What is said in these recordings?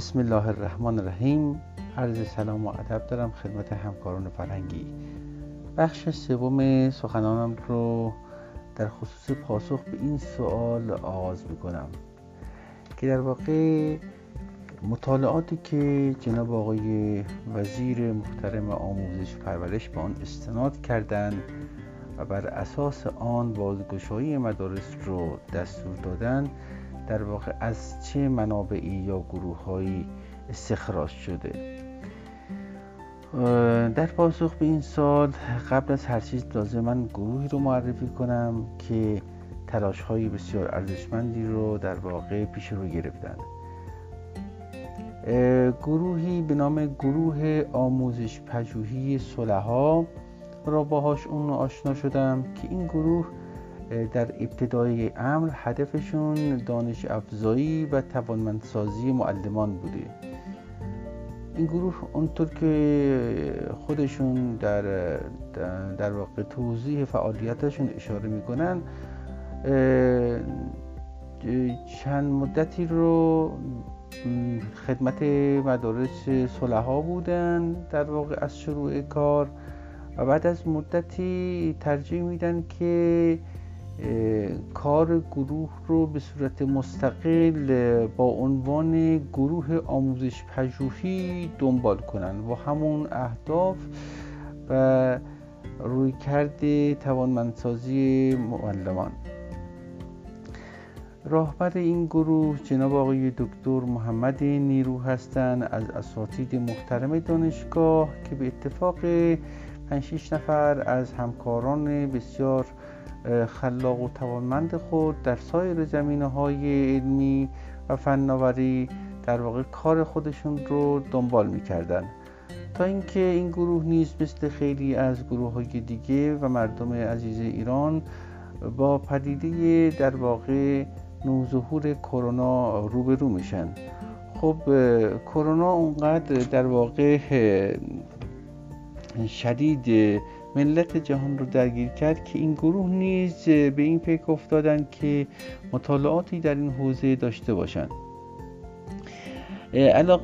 بسم الله الرحمن الرحیم. عرض سلام و ادب دارم خدمت همکاران فرهنگی. بخش سوم سخنانم رو در خصوص پاسخ به این سوال آغاز می‌کنم که در واقع مطالعاتی که جناب آقای وزیر محترم آموزش پرورش به آن استناد کردند و بر اساس آن بازگشایی مدارس رو دستور دادن در واقع از چه منابعی یا گروههایی استخراج شده؟ در پاسخ به این سال قبل از هر چیز لازم من گروهی رو معرفی کنم که تلاش های بسیار ارزشمندی رو در واقع پیش رو گرفتن. گروهی به نام گروه آموزش پژوهی صلحا را باهاش اون آشنا شدم که این گروه در ابتدای امر هدفشون دانش افزایی و توانمندسازی معلمان بوده. این گروه اونطور که خودشون در در واقع توضیح فعالیتشون اشاره می‌کنن چند مدتی رو خدمت مدارس صلحا بودن در واقع از شروع کار و بعد از مدتی ترجیح میدن که کار گروه رو به صورت مستقل با عنوان گروه آموزش پژوهی دنبال کنن با همون اهداف و روی کرده توانمندسازی معلمان. راهبر این گروه جناب آقای دکتر محمد نیرو هستند از اساتید محترم دانشگاه که به اتفاق 5 نفر از همکاران بسیار خلاق و توانمند خود در سایر زمینه های علمی و فناوری در واقع کار خودشون رو دنبال می‌کردن. تا اینکه این گروه نیز مثل خیلی از گروه های دیگه و مردم عزیز ایران با پدیده در واقع نوظهور کرونا روبرو میشن. خب کرونا اونقدر در واقع شدید ملت جهان رو درگیر کرد که این گروه نیز به این فکر افتادن که مطالعاتی در این حوزه داشته باشند.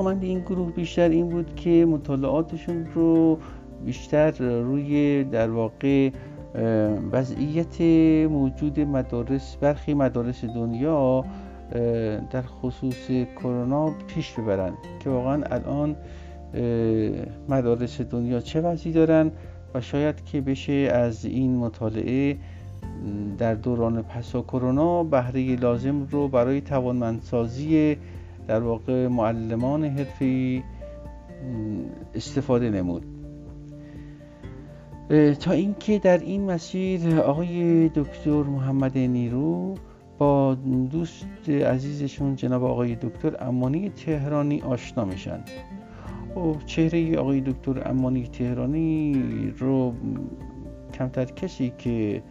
من این گروه بیشتر این بود که مطالعاتشون رو بیشتر روی در واقع وضعیت موجود مدارس برخی مدارس دنیا در خصوص کرونا پیش ببرن که واقعا الان مدارس دنیا چه وضعی دارن؟ و شاید که بشه از این مطالعه در دوران پسا کرونا بهره لازم رو برای توانمندسازی در واقع معلمان حرفی استفاده نمود. تا اینکه در این مسیر آقای دکتر محمد نیرو با دوست عزیزشون جناب آقای دکتر امانی تهرانی آشنا میشن. خب چهره آقای دکتر امانی تهرانی رو کمتر کسی که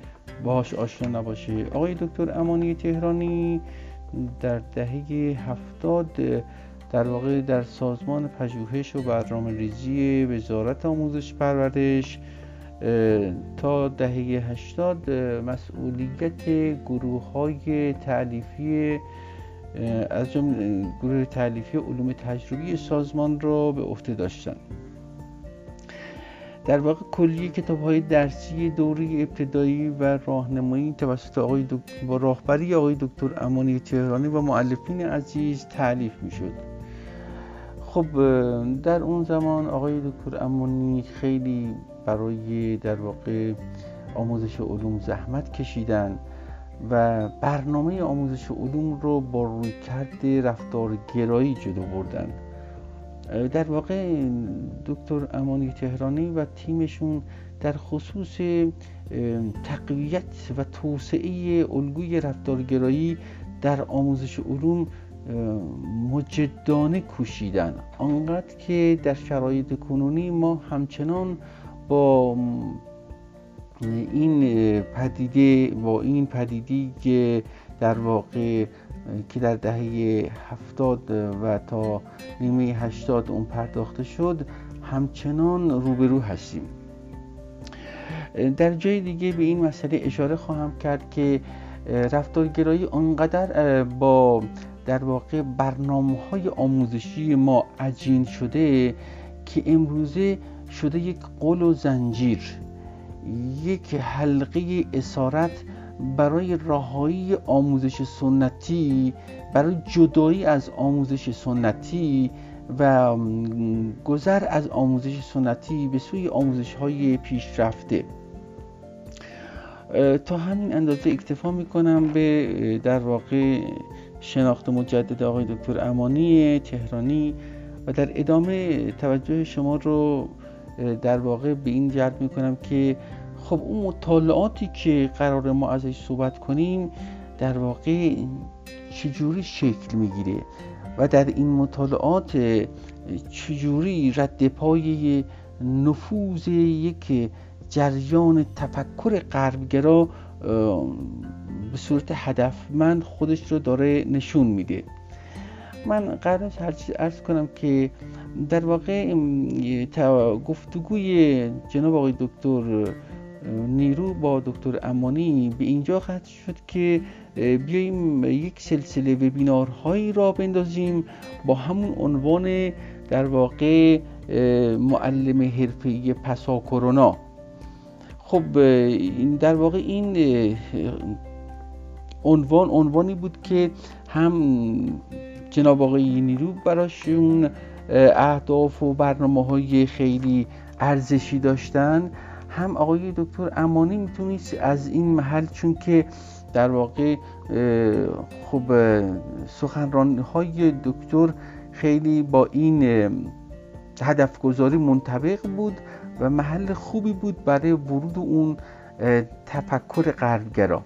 باهاش آشنا نباشه. آقای دکتر امانی تهرانی در دهه هفتاد در واقع در سازمان پژوهش و برنامه ریزی وزارت آموزش پرورش تا دهه هشتاد مسئولیت گروه های تعلیفی از جمله گروه تعلیفی علوم تجربی سازمان را به عهده داشتند در واقع کلیه کتاب های درسی دوره ابتدایی و راهنمایی توسط آقای با راهبری آقای دکتر امانی تهرانی و معلفین عزیز تعلیف می شد خب در اون زمان آقای دکتر امانی خیلی برای در واقع آموزش علوم زحمت کشیدن. و برنامه آموزش علوم رو با روی کرده رفتار گرایی جلو بردن. در واقع دکتر امانی تهرانی و تیمشون در خصوص تقویت و توسعه الگوی رفتارگرایی در آموزش علوم مجدانه کوشیدن. آنقدر که در شرایط کنونی ما همچنان با این پدیده با این پدیدی که در واقع که در دهه هفتاد و تا نیمه هشتاد اون پرداخته شد همچنان روبرو هستیم. در جای دیگه به این مسئله اشاره خواهم کرد که رفتارگرایی آنقدر با در واقع برنامه های آموزشی ما عجین شده که امروزه شده یک قول و زنجیر. یک حلقه اسارت برای رهایی آموزش سنتی برای جدایی از آموزش سنتی و گذر از آموزش سنتی به سوی آموزش های پیشرفته تا همین اندازه اکتفا می‌کنم به در واقع شناخت مجدد آقای دکتر امانی تهرانی و در ادامه توجه شما رو در واقع به این جلب می‌کنم که خب اون مطالعاتی که قرار ما ازش صحبت کنیم در واقع چجوری شکل می‌گیره و در این مطالعات چجوری رد پای نفوذ یک جریان تفکر غربگرا به صورت هدفمند خودش رو داره نشون میده. من قرار ارز کنم که در واقع گفتگوی جناب آقای دکتر نیرو با دکتر امانی به اینجا ختم شد که بیاییم یک سلسله وبینارهایی را بندازیم با همون عنوان در واقع معلم حرفه‌ای پسا کرونا. خب در واقع این عنوان عنوانی بود که هم جناب آقای نیرو براشون اهداف و برنامه های خیلی ارزشی داشتن. هم آقای دکتر امانی می‌تونید از این محل چون که در واقع خب سخنرانی های دکتر خیلی با این هدف گذاری منطبق بود و محل خوبی بود برای ورود اون تفکر غربگرا.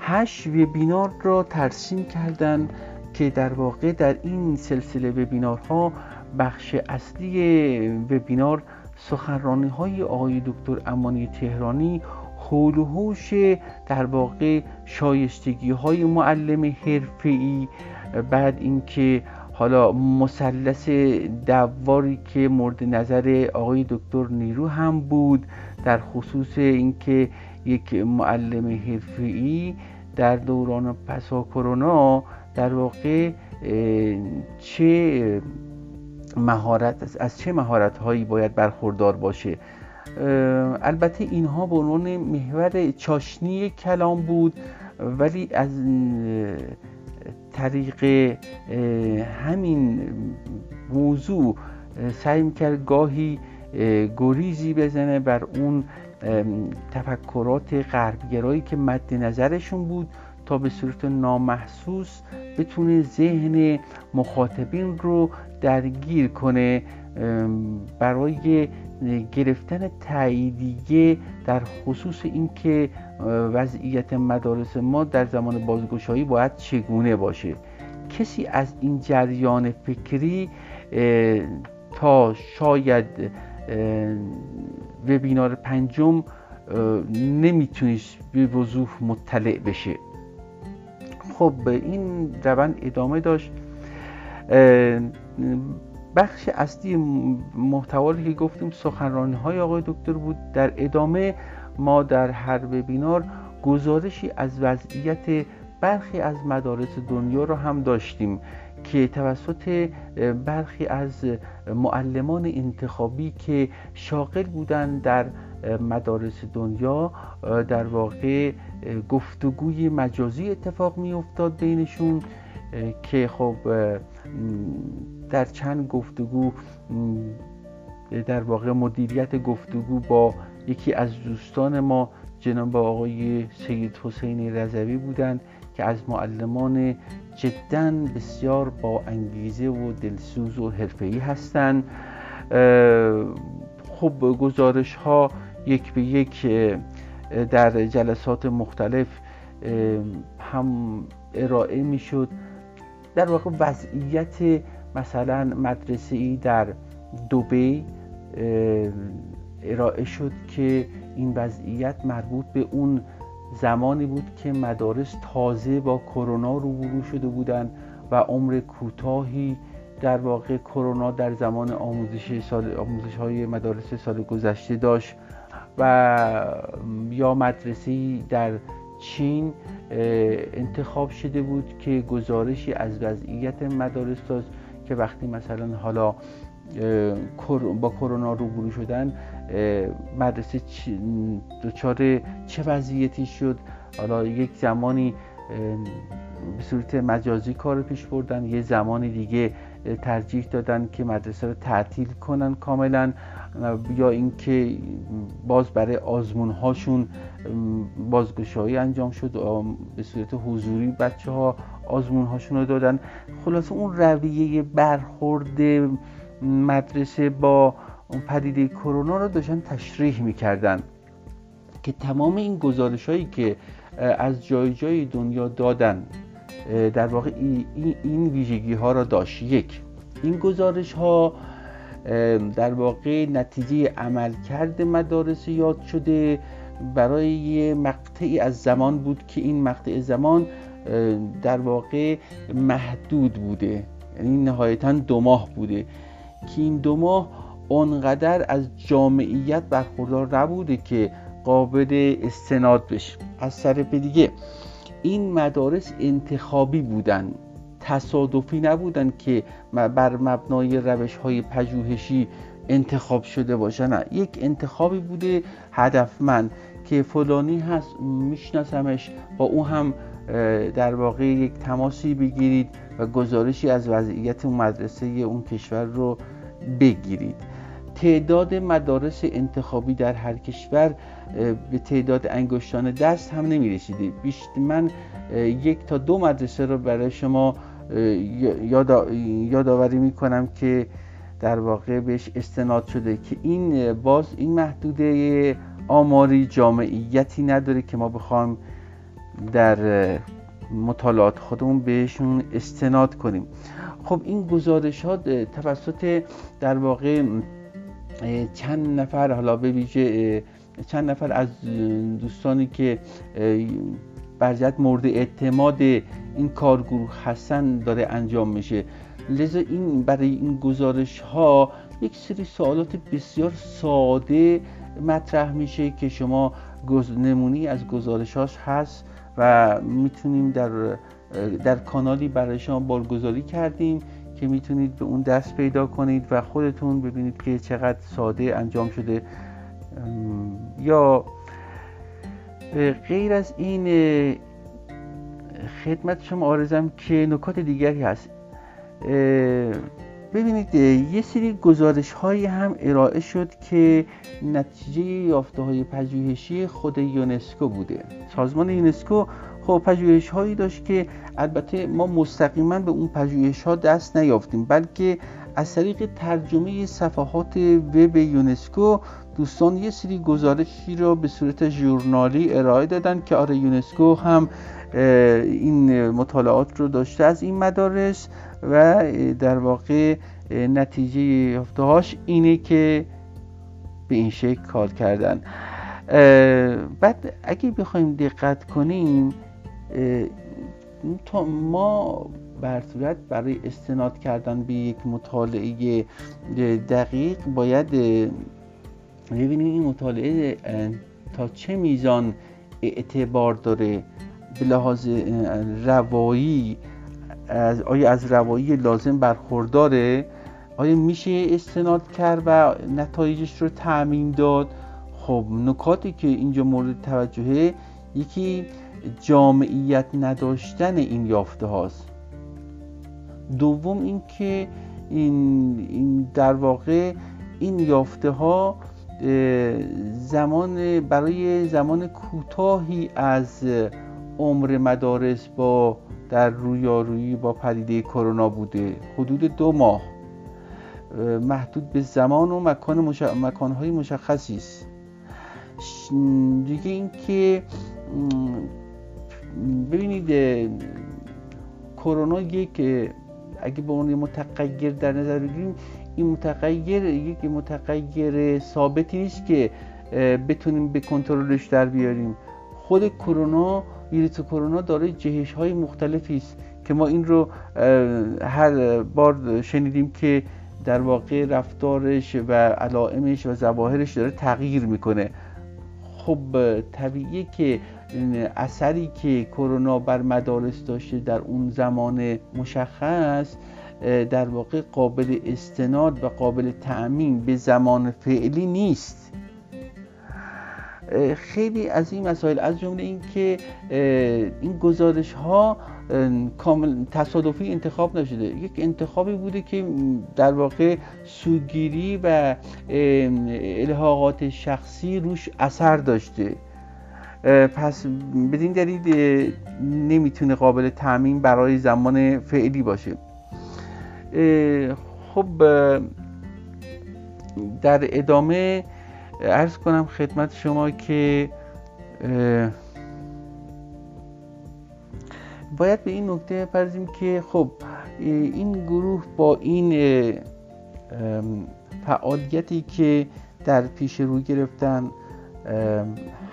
هشت وبینار را ترسیم کردن. که در واقع در این سلسله وبینارها بخش اصلی وبینار سخنرانی های آقای دکتر امانی تهرانی حول و حوش در واقع شایستگی های معلم حرفه‌ای. بعد اینکه حالا مثلث دواری که مورد نظر آقای دکتر نیرو هم بود در خصوص اینکه یک معلم حرفه‌ای در دوران پسا کرونا در واقع چه مهارت از چه مهارت هایی باید برخوردار باشه؟ البته اینها به عنوان محور چاشنی کلام بود ولی از طریق همین موضوع سعی کرد گاهی گریزی بزنه بر اون تفکرات غربگرایی که مد نظرشون بود. تا به صورت نامحسوس بتونه ذهن مخاطبین رو درگیر کنه برای گرفتن تاییدیه در خصوص اینکه وضعیت مدارس ما در زمان بازگشایی باید چگونه باشه. کسی از این جریان فکری تا شاید وبینار پنجم نمیتونیش به وضوح مطلع بشه. خب این روند ادامه داشت. بخش اصلی محتوایی که گفتیم سخنرانی های آقای دکتر بود. در ادامه ما در هر وبینار گزارشی از وضعیت برخی از مدارس دنیا رو هم داشتیم که توسط برخی از معلمان انتخابی که شاغل بودند در مدارس دنیا در واقع گفتگوی مجازی اتفاق می افتاد بینشون که خب در چند گفتگو در واقع مدیریت گفتگو با یکی از دوستان ما جناب آقای سید حسین رضوی بودند که از معلمان جدا بسیار با انگیزه و دلسوز و حرفه‌ای هستند. خب گزارش ها یک به یک در جلسات مختلف هم ارائه می‌شد. در واقع وضعیت مثلا مدرسه ای در دوبی ارائه شد که این وضعیت مربوط به اون زمانی بود که مدارس تازه با کرونا روبرو شده بودند و عمر کوتاهی در واقع کرونا در زمان آموزش سال آموزش های مدارس سال گذشته داشت. و یا مدرسه در چین انتخاب شده بود که گزارشی از وضعیت مدارس داشت که وقتی مثلا حالا با کرونا روبرو شدن مدرسه دچار چه وضعیتی شد؟ حالا یک زمانی به صورت مجازی کار پیش بردن یه زمانی دیگه ترجیح دادن که مدرسه رو تعطیل کنن کاملا یا اینکه باز برای آزمون هاشون بازگشایی انجام شد به صورت حضوری بچه ها آزمون هاشون رو دادن. خلاصه اون رویه برخورد مدرسه با پدیده کرونا رو داشتن تشریح می‌کردن که تمام این گزارش هایی که از جای جای دنیا دادن در واقع این ویژگی ها را داشت. یک این گزارش ها در واقع نتیجه عملکرد مدارس یاد شده برای یه مقطعی از زمان بود که این مقطع زمان در واقع محدود بوده. یعنی نهایتا دو ماه بوده که این دو ماه اونقدر از جامعیت برخوردار نبوده که قابل استناد بشه. از طرف دیگه این مدارس انتخابی بودن تصادفی نبودن که بر مبنای روش های پژوهشی انتخاب شده باشه یک انتخابی بوده هدفمند که فلانی هست میشناسمش با او هم در واقع یک تماسی بگیرید و گزارشی از وضعیت مدرسه اون کشور رو بگیرید. تعداد مدارس انتخابی در هر کشور به تعداد انگشتان دست هم نمی رسیده من یک تا دو مدرسه رو برای شما یادآوری می کنم که در واقع بهش استناد شده که این باز این محدوده آماری جامعیتی نداره که ما بخوایم در مطالعات خودمون بهشون استناد کنیم. خب این گزارش ها توسط در واقع چند نفر حالا به ویژه چند نفر از دوستانی که برجت مورد اعتماد این کارگروه هستن داره انجام میشه. لذا این برای این گزارش ها یک سری سوالات بسیار ساده مطرح میشه که شما نمونی از گزارشاش هست و می‌تونیم در در کانالی برای شما بارگذاری کردیم. که می‌تونید به اون دست پیدا کنید و خودتون ببینید که چقدر ساده انجام شده. یا غیر از این خدمت شما آرزم که نکات دیگری هست. ببینید یه سری گزارش هایی هم ارائه شد که نتیجه یافته های پژوهشی خود یونسکو بوده. سازمان یونسکو خب پژوهش هایی داشت که البته ما مستقیما به اون پژوهش ها دست نیافتیم بلکه از طریق ترجمه صفحات وب یونسکو دوستان یه سری گزارشی رو به صورت ژورنالی ارائه دادن که آره یونسکو هم این مطالعات رو داشته از این مدارس و در واقع نتیجه یافتهاش اینه که به این شکل کار کردن. بعد اگه بخوایم دقت کنیم ما بر صورت برای استناد کردن به یک مطالعه دقیق باید ببینیم این مطالعه تا چه میزان اعتبار داره به لحاظ روایی از آیا از روایی لازم برخورداره؟ آیا میشه استناد کرد و نتایجش رو تعمین داد؟ خب نکاتی که اینجا مورد توجهه یکی جامعیت نداشتن این یافته هاست. دوم اینکه این, این در واقع این یافته ها زمان برای زمان کوتاهی از عمر مدارس با در رویارویی با پدیده کرونا بوده. حدود دو ماه. محدود به زمان و مکان مش... مکانهای مشخصی است. دیگه اینکه ببینید کرونا یک اگه به عنوان متغیر در نظر بگیریم این متغیر یک متغیر ثابتی نیست که بتونیم به کنترلش در بیاریم. خود کرونا ویروس کرونا دارای جهش های مختلفی است که ما این رو هر بار شنیدیم که در واقع رفتارش و علائمش و ظواهرش داره تغییر می‌کنه. خب طبیعیه که اثری که کرونا بر مدارس داشته در اون زمان مشخص در واقع قابل استناد و قابل تعمین به زمان فعلی نیست. خیلی از این مسائل از جمله اینکه این گزارش ها کامل تصادفی انتخاب نشده. یک انتخابی بوده که در واقع سوگیری و الحاقات شخصی روش اثر داشته. پس بدین دلیل نمی‌تونه قابل تعمین برای زمان فعلی باشه. خب در ادامه ارز کنم خدمت شما که باید به این نکته پرزیم که خب این گروه با این فعالیتی که در پیش رو گرفتن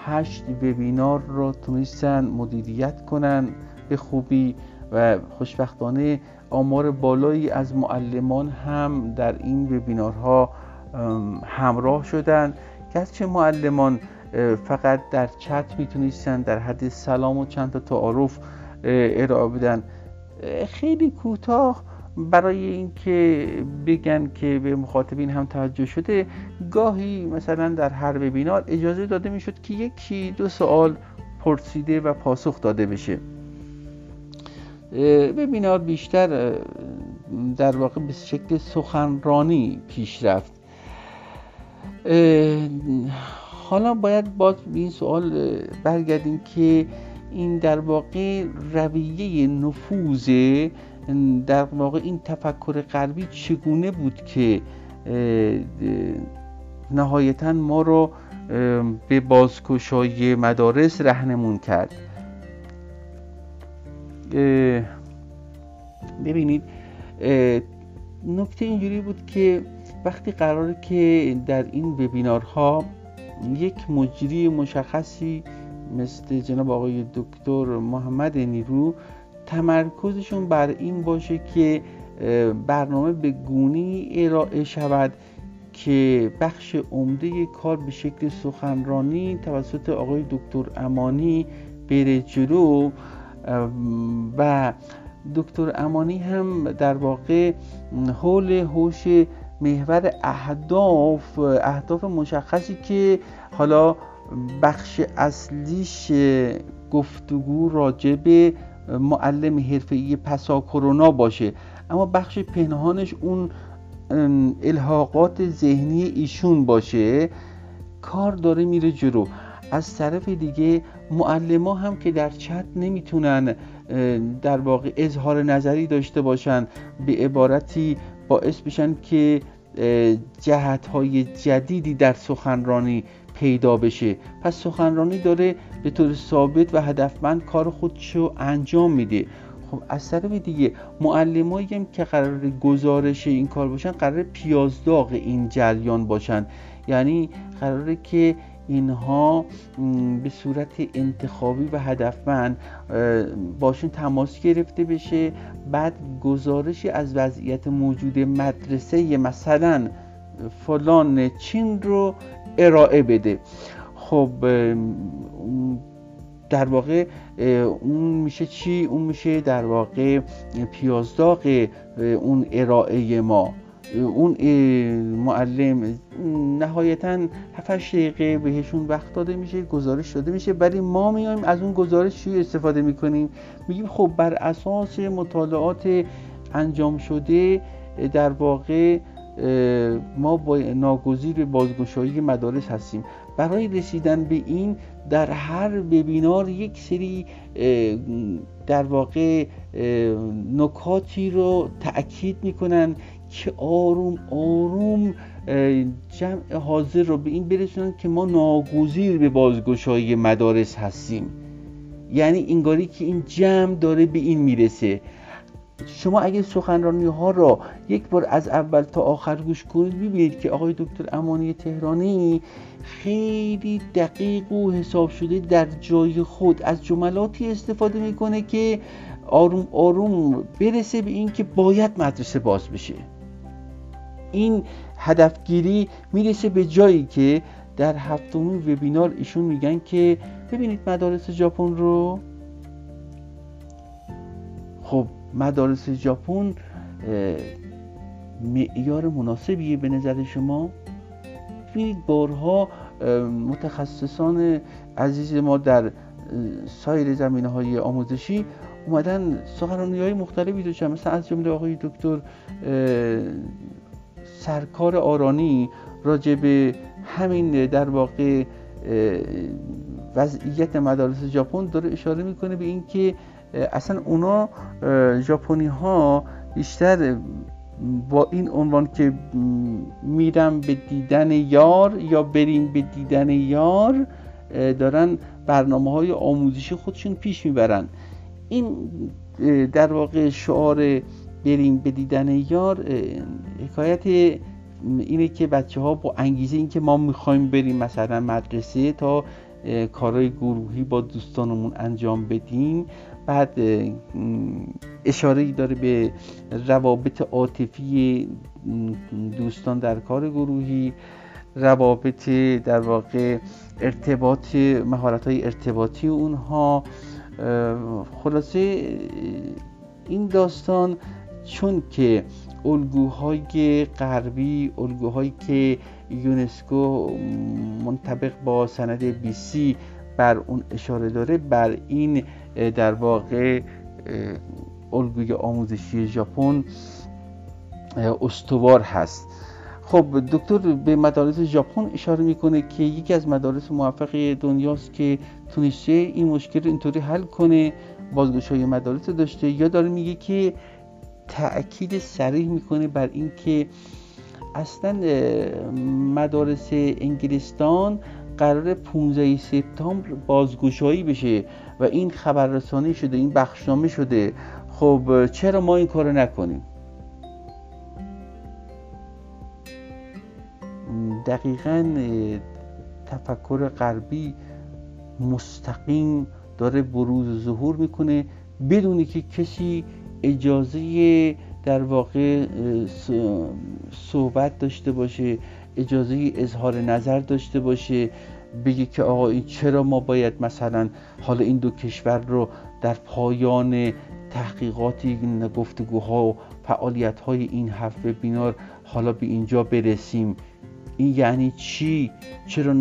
هشت وبینار رو تونستن مدیریت کنن به خوبی و خوشبختانه آمار بالایی از معلمان هم در این وبینارها همراه شدن. گرچه معلمان فقط در چت می‌تونستن در حد سلام و چند تا تعارف ارائه بدن. خیلی کوتاه برای اینکه بگن که به مخاطبین هم توجه شده گاهی مثلا در هر وبینار اجازه داده می‌شد که یکی دو سوال پرسیده و پاسخ داده بشه. وبینار بیشتر در واقع به شکل سخنرانی پیش رفت. حالا باید باز به این سوال برگردیم که این در واقع رویه نفوذ در واقع این تفکر غربی چگونه بود که نهایتا ما رو به بازکشای مدارس رهنمون کرد. ببینید نکته اینجوری بود که وقتی قراره که در این وبینارها یک مجری مشخصی مثل جناب آقای دکتر محمد نیرو تمرکزشون بر این باشه که برنامه به گونی ارائه شود که بخش عمده کار به شکل سخنرانی توسط آقای دکتر امانی بره جلو. و دکتر امانی هم در واقع حول هوش محور اهداف اهداف مشخصی که حالا بخش اصلیش گفتگو راجع به معلم حرفه‌ای پسا کرونا باشه. اما بخش پنهانش اون الحاقات ذهنی ایشون باشه. کار داره میره جلو. از طرف دیگه معلما هم که در چت نمی‌تونن در واقع اظهار نظری داشته باشن به عبارتی باعث بشن که جهت های جدیدی در سخنرانی پیدا بشه. پس سخنرانی داره به طور ثابت و هدفمند کار خودشو انجام میده. خب از طرف دیگه معلمایی هم که قرار گزارش این کار باشن قرار پیازداغ این جریان باشن. یعنی قراره که اینها به صورت انتخابی و هدفمند باشون تماس گرفته بشه. بعد گزارشی از وضعیت موجود مدرسه مثلا فلان چین رو ارائه بده. خب در واقع اون میشه چی؟ اون میشه در واقع پیازداغ اون ارائه ما. اون معلم نهایتا 7 دقیقه بهشون وقت داده میشه گزارش داده میشه ولی ما میایم از اون گزارش چی استفاده می‌کنیم؟ میگیم خب بر اساس مطالعات انجام شده در واقع ما با ناگزیر به بازگشایی مدارس هستیم برای رسیدن به این در هر وبینار یک سری در واقع نکاتی رو تاکید می‌کنن که آروم آروم جمع حاضر رو به این برسونن که ما ناگزیر به بازگشایی مدارس هستیم. یعنی انگاری که این جمع داره به این می‌رسه. شما اگه سخنرانی ها را یک بار از اول تا آخر گوش کنید ببینید که آقای دکتر امانی تهرانی خیلی دقیق و حساب شده در جای خود. از جملاتی استفاده می‌کنه که آروم آروم برسه به این که باید مدرسه باز بشه. این هدفگیری می‌رسه به جایی که در هفتمین وبینار ایشون میگن که ببینید مدارس ژاپن رو. خب مدارس ژاپن معیار مناسبیه به نظر شما؟ ببینید بارها متخصصان عزیز ما در سایر زمینه های آموزشی اومدن سخنرانی های مختلفی داشتن مثلا از جمله آقای دکتر سرکار آرانی راجع به همین در واقع وضعیت مدارس ژاپن داره اشاره می‌کنه به اینکه اصلا اونا ژاپنی ها بیشتر با این عنوان که میرم به دیدن یار یا بریم به دیدن یار دارن برنامه های آموزشی خودشون پیش می‌برن. این در واقع شعار بریم به دیدن یار حکایت اینه که بچه ها با انگیزه اینکه ما می‌خوایم بریم مثلا مدرسه تا کارهای گروهی با دوستانمون انجام بدیم. بعد اشاره داره به روابط عاطفی دوستان در کار گروهی روابط در واقع ارتباط مهارت های ارتباطی اونها. خلاصه این داستان چون که الگوهای غربی الگوهایی که یونسکو منطبق با سند بی سی بر اون اشاره داره بر این در واقع الگوی آموزشی ژاپن استوار هست. خب دکتر به مدارس ژاپن اشاره می‌کنه که یکی از مدارس موفق دنیاست که تونسته این مشکل رو اینطوری حل کنه های مدارس داشته. یا داره میگه که تأکید سریح می‌کنه بر اینکه اصلا مدارس انگلستان قرار 15 سپتامبر بازگشایی بشه. و این خبررسانی شده این بخشنامه شده. خب چرا ما این کارو نکنیم؟ دقیقا تفکر غربی مستقیم داره بروز ظهور می‌کنه. بدونی که کسی اجازه در واقع صحبت داشته باشه اجازه اظهار نظر داشته باشه. بگه که آقا این چرا ما باید مثلا حالا این دو کشور رو در پایان تحقیقاتی گفتگوها و فعالیت های این هفت بینار حالا به اینجا برسیم؟ این یعنی چی؟ چرا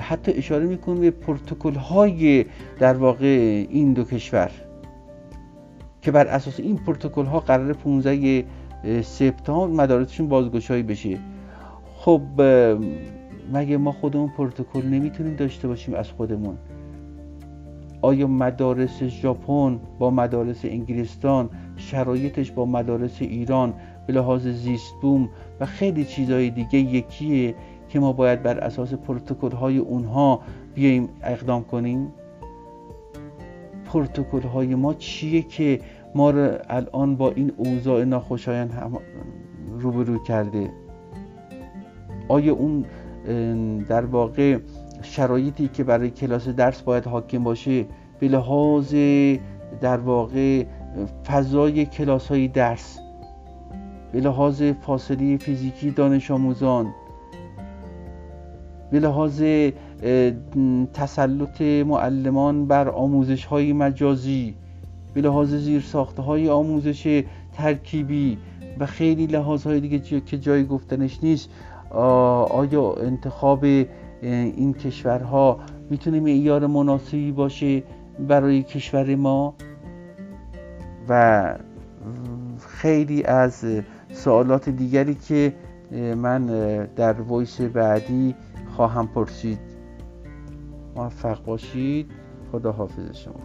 حتی اشاره می‌کنه به پروتکل های در واقع این دو کشور که بر اساس این پروتکل ها قرار 15 سپتامبر مدارسشون بازگشایی بشه. خب مگه ما خودمون پروتکل نمی‌تونیم داشته باشیم از خودمون؟ آیا مدارس ژاپن با مدارس انگلستان شرایطش با مدارس ایران به لحاظ زیست بوم و خیلی چیزهای دیگه یکیه که ما باید بر اساس پروتکل های اونها بیایم اقدام کنیم؟ پروتکل های ما چیه که ما رو الان با این اوضاع ناخوشایند روبرو کرده؟ آیا اون در واقع شرایطی که برای کلاس درس باید حاکم باشه به لحاظ در واقع فضای کلاس های درس به لحاظ فاصله فیزیکی دانش آموزان به لحاظ تسلط معلمان بر آموزش های مجازی به لحاظ زیر ساخته های آموزش ترکیبی و خیلی لحاظ های دیگه که جای گفتنش نیست. آیا انتخاب این کشورها می‌تونه معیار مناسبی باشه برای کشور ما؟ و خیلی از سوالات دیگری که من در ویس بعدی خواهم پرسید. موفق باشید. خدا حافظ شما.